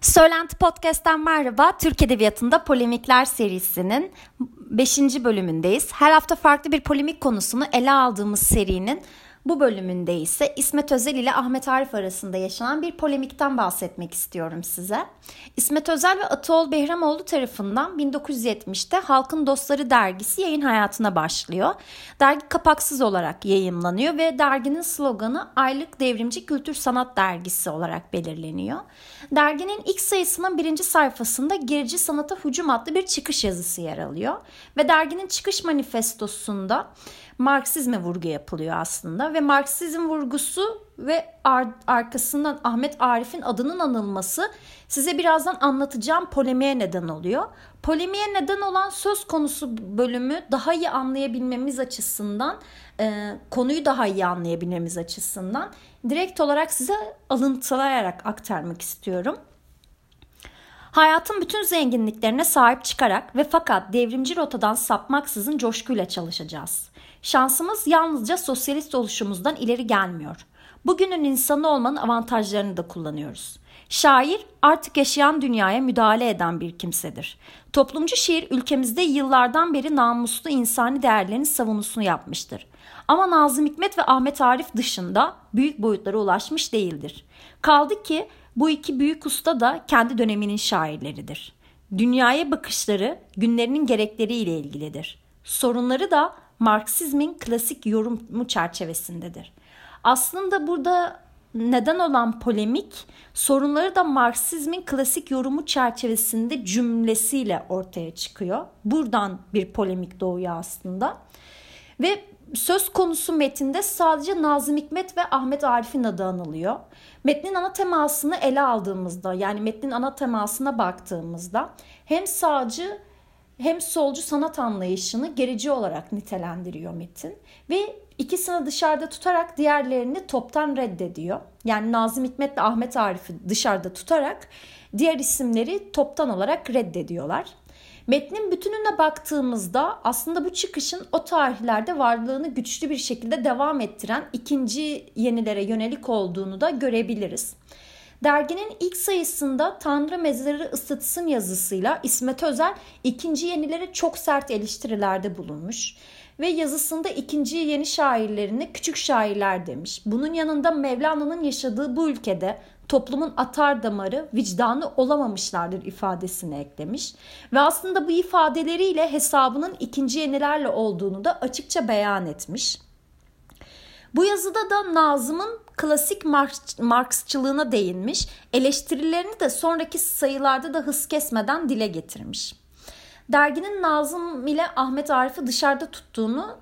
Söylenti Podcast'ten merhaba. Türk Edebiyatı'nda Polemikler serisinin 5. bölümündeyiz. Her hafta farklı bir polemik konusunu ele aldığımız serinin bu bölümünde ise İsmet Özel ile Ahmet Arif arasında yaşanan bir polemikten bahsetmek istiyorum size. İsmet Özel ve Ataol Behramoğlu tarafından 1970'te Halkın Dostları dergisi yayın hayatına başlıyor. Dergi kapaksız olarak yayımlanıyor ve derginin sloganı Aylık Devrimci Kültür Sanat Dergisi olarak belirleniyor. Derginin ilk sayısının birinci sayfasında Gerici Sanata Hücum adlı bir çıkış yazısı yer alıyor. Ve derginin çıkış manifestosunda Marksizme vurgu yapılıyor aslında ve Marksizm vurgusu ve ar- arkasından Ahmet Arif'in adının anılması size birazdan anlatacağım polemiğe neden oluyor. Polemiğe neden olan söz konusu bölümü daha iyi anlayabilmemiz açısından, e, konuyu daha iyi anlayabilmemiz açısından direkt olarak size alıntılayarak aktarmak istiyorum. Hayatın bütün zenginliklerine sahip çıkarak ve fakat devrimci rotadan sapmaksızın coşkuyla çalışacağız. Şansımız yalnızca sosyalist oluşumuzdan ileri gelmiyor. Bugünün insanı olmanın avantajlarını da kullanıyoruz. Şair artık yaşayan dünyaya müdahale eden bir kimsedir. Toplumcu şiir ülkemizde yıllardan beri namuslu insani değerlerin savunusunu yapmıştır. Ama Nazım Hikmet ve Ahmet Arif dışında büyük boyutlara ulaşmış değildir. Kaldı ki bu iki büyük usta da kendi döneminin şairleridir. Dünyaya bakışları günlerinin gerekleriyle ilgilidir. Sorunları da Marksizmin klasik yorumu çerçevesindedir. Aslında burada neden olan polemik sorunları da Marksizmin klasik yorumu çerçevesinde cümlesiyle ortaya çıkıyor. Buradan bir polemik doğuyor aslında. Ve söz konusu metinde sadece Nazım Hikmet ve Ahmet Arif'in adı anılıyor. Metnin ana temasını ele aldığımızda yani metnin ana temasına baktığımızda hem sağcı hem solcu sanat anlayışını gerici olarak nitelendiriyor metin ve ikisini dışarıda tutarak diğerlerini toptan reddediyor. Yani Nazım Hikmet ve Ahmet Arif'i dışarıda tutarak diğer isimleri toptan olarak reddediyorlar. Metnin bütününe baktığımızda aslında bu çıkışın o tarihlerde varlığını güçlü bir şekilde devam ettiren ikinci yenilere yönelik olduğunu da görebiliriz. Derginin ilk sayısında Tanrı Mezarı ısıtsın yazısıyla İsmet Özel ikinci yenilere çok sert eleştirilerde bulunmuş ve yazısında ikinci yeni şairlerine küçük şairler demiş. Bunun yanında Mevlana'nın yaşadığı bu ülkede toplumun atar damarı, vicdanı olamamışlardır ifadesini eklemiş. Ve aslında bu ifadeleriyle hesabının ikinci yenilerle olduğunu da açıkça beyan etmiş. Bu yazıda da Nazım'ın klasik Marksçılığına değinmiş, eleştirilerini de sonraki sayılarda da hız kesmeden dile getirmiş. Derginin Nazım ile Ahmet Arif'i dışarıda tuttuğunu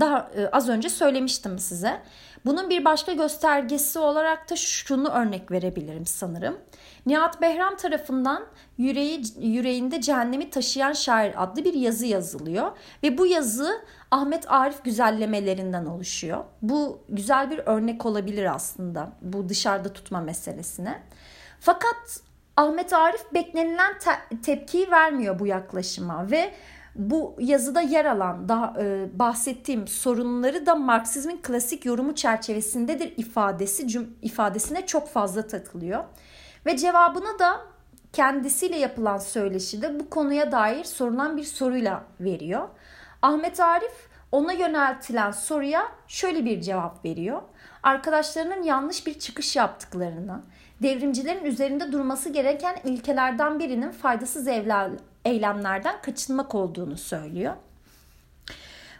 daha e, az önce söylemiştim size. Bunun bir başka göstergesi olarak da şunu örnek verebilirim sanırım. Nihat Behram tarafından yüreği, yüreğinde cehennemi taşıyan şair adlı bir yazı yazılıyor. Ve bu yazı Ahmet Arif güzellemelerinden oluşuyor. Bu güzel bir örnek olabilir aslında bu dışarıda tutma meselesine. Fakat Ahmet Arif beklenilen te- tepkiyi vermiyor bu yaklaşıma ve bu yazıda yer alan daha e, bahsettiğim sorunları da Marksizmin klasik yorumu çerçevesindedir ifadesi cüm, ifadesine çok fazla takılıyor. Ve cevabını da kendisiyle yapılan söyleşide bu konuya dair sorulan bir soruyla veriyor. Ahmet Arif ona yöneltilen soruya şöyle bir cevap veriyor. Arkadaşlarının yanlış bir çıkış yaptıklarını, devrimcilerin üzerinde durması gereken ilkelerden birinin faydasız eylemlerden kaçınmak olduğunu söylüyor.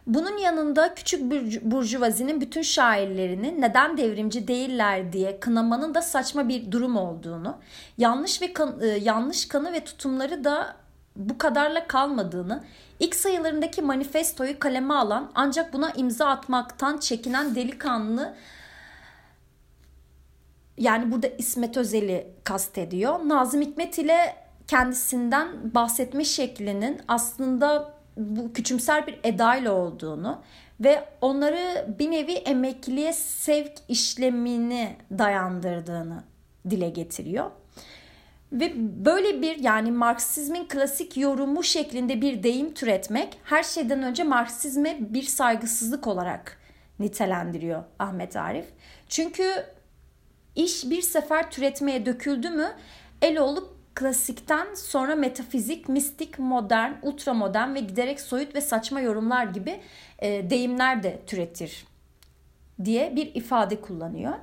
Bunun yanında küçük burjuvazinin bütün şairlerini neden devrimci değiller diye kınamanın da saçma bir durum olduğunu, yanlış ve kan, e, yanlış kanı ve tutumları da bu kadarla kalmadığını, ilk sayılarındaki manifestoyu kaleme alan ancak buna imza atmaktan çekinen delikanlı yani burada İsmet Özel'i kastediyor. Nazım Hikmet ile kendisinden bahsetme şeklinin aslında bu küçümser bir edayla olduğunu ve onları bir nevi emekliye sevk işlemini dayandırdığını dile getiriyor. Ve böyle bir yani Marksizmin klasik yorumu şeklinde bir deyim türetmek her şeyden önce Marksizme bir saygısızlık olarak nitelendiriyor Ahmet Arif. Çünkü iş bir sefer türetmeye döküldü mü Eloğlu klasikten sonra metafizik, mistik, modern, ultramodern ve giderek soyut ve saçma yorumlar gibi e, deyimler de türetir diye bir ifade kullanıyor.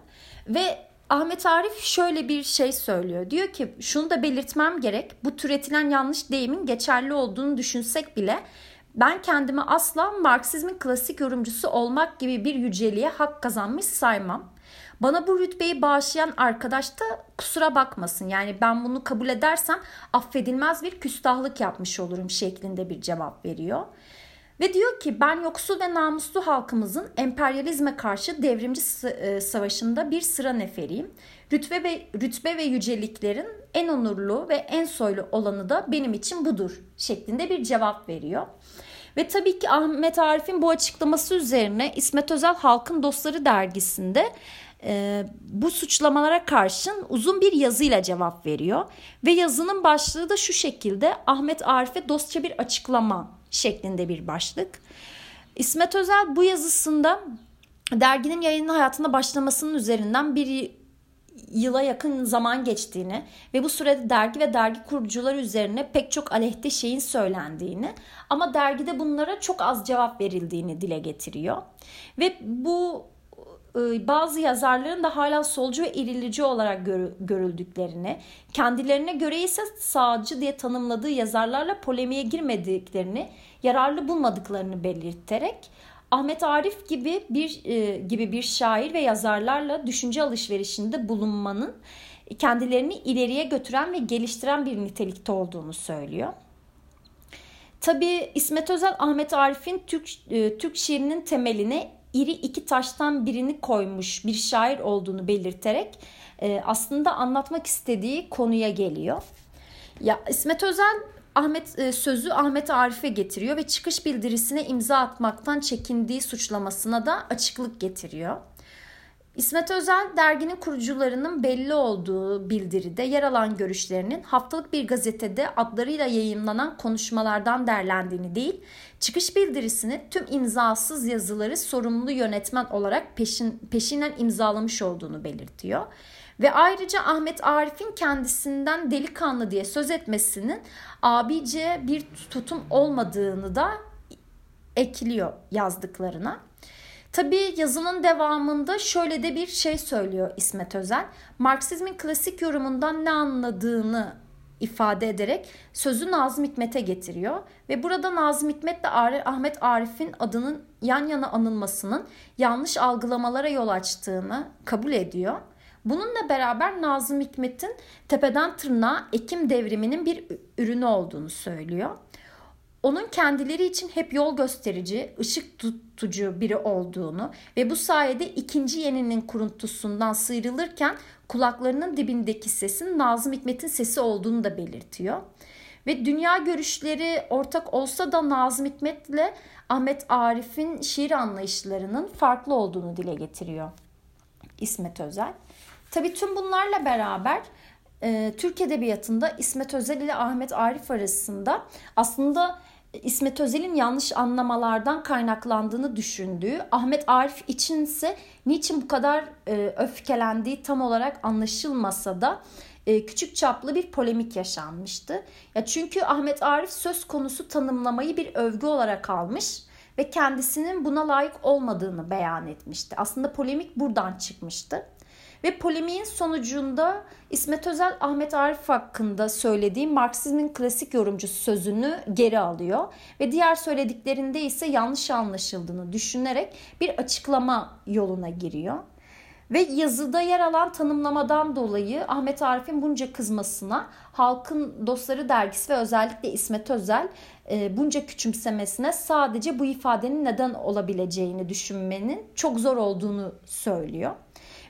Ve Ahmet Arif şöyle bir şey söylüyor. Diyor ki şunu da belirtmem gerek. Bu türetilen yanlış deyimin geçerli olduğunu düşünsek bile ben kendimi asla Marksizmin klasik yorumcusu olmak gibi bir yüceliğe hak kazanmış saymam. Bana bu rütbeyi bağışlayan arkadaş da kusura bakmasın. Yani ben bunu kabul edersem affedilmez bir küstahlık yapmış olurum şeklinde bir cevap veriyor. Ve diyor ki ben yoksul ve namuslu halkımızın emperyalizme karşı devrimci e, savaşında bir sıra neferiyim. Rütbe ve, rütbe ve yüceliklerin en onurlu ve en soylu olanı da benim için budur şeklinde bir cevap veriyor. Ve tabii ki Ahmet Arif'in bu açıklaması üzerine İsmet Özel Halkın Dostları dergisinde e, bu suçlamalara karşın uzun bir yazıyla cevap veriyor. Ve yazının başlığı da şu şekilde Ahmet Arif'e dostça bir açıklama şeklinde bir başlık. İsmet Özel bu yazısında derginin yayın hayatına başlamasının üzerinden bir yıla yakın zaman geçtiğini ve bu sürede dergi ve dergi kurucuları üzerine pek çok aleyhte şeyin söylendiğini ama dergide bunlara çok az cevap verildiğini dile getiriyor. Ve bu e, bazı yazarların da hala solcu ve irilici olarak görüldüklerini, kendilerine göre ise sağcı diye tanımladığı yazarlarla polemiğe girmediklerini, yararlı bulmadıklarını belirterek Ahmet Arif gibi bir e, gibi bir şair ve yazarlarla düşünce alışverişinde bulunmanın kendilerini ileriye götüren ve geliştiren bir nitelikte olduğunu söylüyor. Tabii İsmet Özel Ahmet Arif'in Türk e, Türk şiirinin temeline iri iki taştan birini koymuş bir şair olduğunu belirterek e, aslında anlatmak istediği konuya geliyor. Ya İsmet Özel Ahmet e, sözü Ahmet Arif'e getiriyor ve çıkış bildirisine imza atmaktan çekindiği suçlamasına da açıklık getiriyor. İsmet Özel derginin kurucularının belli olduğu bildiride yer alan görüşlerinin haftalık bir gazetede adlarıyla yayınlanan konuşmalardan derlendiğini değil, çıkış bildirisini tüm imzasız yazıları sorumlu yönetmen olarak peşin, peşinen imzalamış olduğunu belirtiyor. Ve ayrıca Ahmet Arif'in kendisinden delikanlı diye söz etmesinin abice bir tutum olmadığını da ekliyor yazdıklarına. Tabii yazının devamında şöyle de bir şey söylüyor İsmet Özel. Marksizmin klasik yorumundan ne anladığını ifade ederek sözü Nazım Hikmet'e getiriyor. Ve burada Nazım Hikmet ile Ahmet Arif'in adının yan yana anılmasının yanlış algılamalara yol açtığını kabul ediyor. Bununla beraber Nazım Hikmet'in tepeden tırnağa Ekim devriminin bir ürünü olduğunu söylüyor. Onun kendileri için hep yol gösterici, ışık tutucu biri olduğunu ve bu sayede ikinci yeninin kuruntusundan sıyrılırken kulaklarının dibindeki sesin Nazım Hikmet'in sesi olduğunu da belirtiyor. Ve dünya görüşleri ortak olsa da Nazım Hikmet ile Ahmet Arif'in şiir anlayışlarının farklı olduğunu dile getiriyor İsmet Özel. Tabii tüm bunlarla beraber e, Türk Edebiyatı'nda İsmet Özel ile Ahmet Arif arasında aslında İsmet Özel'in yanlış anlamalardan kaynaklandığını düşündüğü, Ahmet Arif için ise niçin bu kadar e, öfkelendiği tam olarak anlaşılmasa da e, küçük çaplı bir polemik yaşanmıştı. Ya çünkü Ahmet Arif söz konusu tanımlamayı bir övgü olarak almış ve kendisinin buna layık olmadığını beyan etmişti. Aslında polemik buradan çıkmıştı. Ve polemiğin sonucunda İsmet Özel Ahmet Arif hakkında söylediği Marksizmin klasik yorumcusu sözünü geri alıyor ve diğer söylediklerinde ise yanlış anlaşıldığını düşünerek bir açıklama yoluna giriyor. Ve yazıda yer alan tanımlamadan dolayı Ahmet Arif'in bunca kızmasına Halkın Dostları dergisi ve özellikle İsmet Özel e, bunca küçümsemesine sadece bu ifadenin neden olabileceğini düşünmenin çok zor olduğunu söylüyor.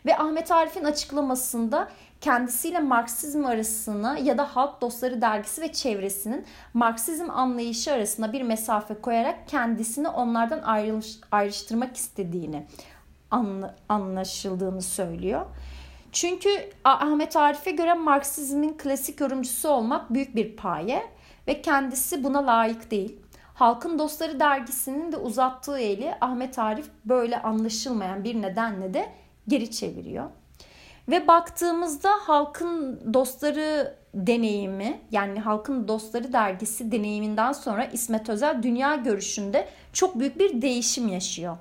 Ve Ahmet Arif'in açıklamasında kendisiyle Marksizm arasına ya da Halk Dostları dergisi ve çevresinin Marksizm anlayışı arasına bir mesafe koyarak kendisini onlardan ayrılış, ayrıştırmak istediğini anlaşıldığını söylüyor. Çünkü Ahmet Arif'e göre Marksizmin klasik yorumcusu olmak büyük bir paye ve kendisi buna layık değil. Halkın Dostları dergisinin de uzattığı eli Ahmet Arif böyle anlaşılmayan bir nedenle de geri çeviriyor. Ve baktığımızda halkın dostları deneyimi yani Halkın Dostları dergisi deneyiminden sonra İsmet Özel dünya görüşünde çok büyük bir değişim yaşıyor.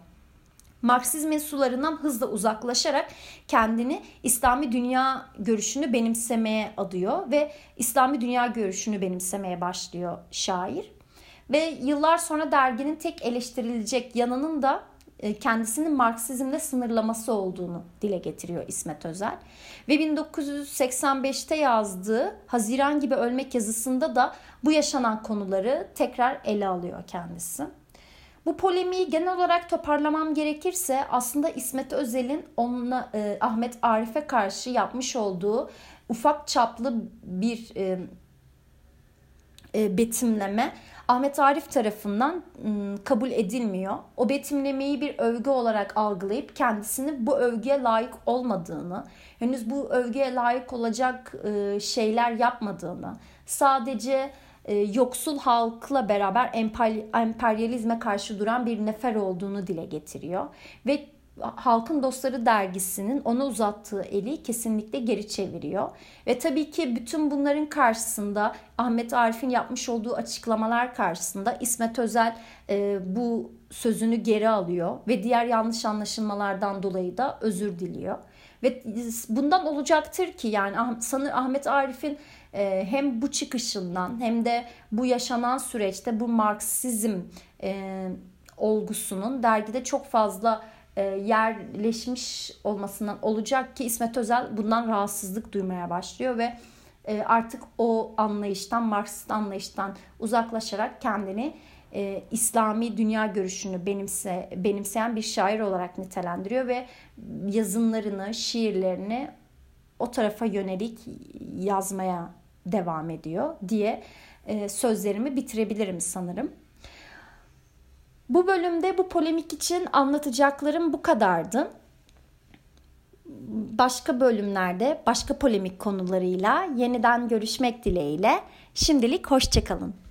Marksizmin sularından hızla uzaklaşarak kendini İslami dünya görüşünü benimsemeye adıyor ve İslami dünya görüşünü benimsemeye başlıyor şair. Ve yıllar sonra derginin tek eleştirilecek yanının da kendisinin Marksizmle sınırlaması olduğunu dile getiriyor İsmet Özel. Ve 1985'te yazdığı Haziran gibi ölmek yazısında da bu yaşanan konuları tekrar ele alıyor kendisi. Bu polemiği genel olarak toparlamam gerekirse aslında İsmet Özel'in onunla e, Ahmet Arif'e karşı yapmış olduğu ufak çaplı bir e, e, betimleme Ahmet Arif tarafından ıı, kabul edilmiyor. O betimlemeyi bir övgü olarak algılayıp kendisini bu övgüye layık olmadığını, henüz bu övgüye layık olacak ıı, şeyler yapmadığını, sadece ıı, yoksul halkla beraber emperyalizme karşı duran bir nefer olduğunu dile getiriyor. Ve Halkın Dostları dergisinin ona uzattığı eli kesinlikle geri çeviriyor. Ve tabii ki bütün bunların karşısında Ahmet Arif'in yapmış olduğu açıklamalar karşısında İsmet Özel e, bu sözünü geri alıyor ve diğer yanlış anlaşılmalardan dolayı da özür diliyor. Ve bundan olacaktır ki yani sanır Ahmet Arif'in e, hem bu çıkışından hem de bu yaşanan süreçte bu Marksizm e, olgusunun dergide çok fazla e, yerleşmiş olmasından olacak ki İsmet Özel bundan rahatsızlık duymaya başlıyor ve e, artık o anlayıştan, Marksist anlayıştan uzaklaşarak kendini e, İslami dünya görüşünü benimse, benimseyen bir şair olarak nitelendiriyor ve yazınlarını, şiirlerini o tarafa yönelik yazmaya devam ediyor diye sözlerimi bitirebilirim sanırım. Bu bölümde bu polemik için anlatacaklarım bu kadardı. Başka bölümlerde başka polemik konularıyla yeniden görüşmek dileğiyle şimdilik hoşçakalın.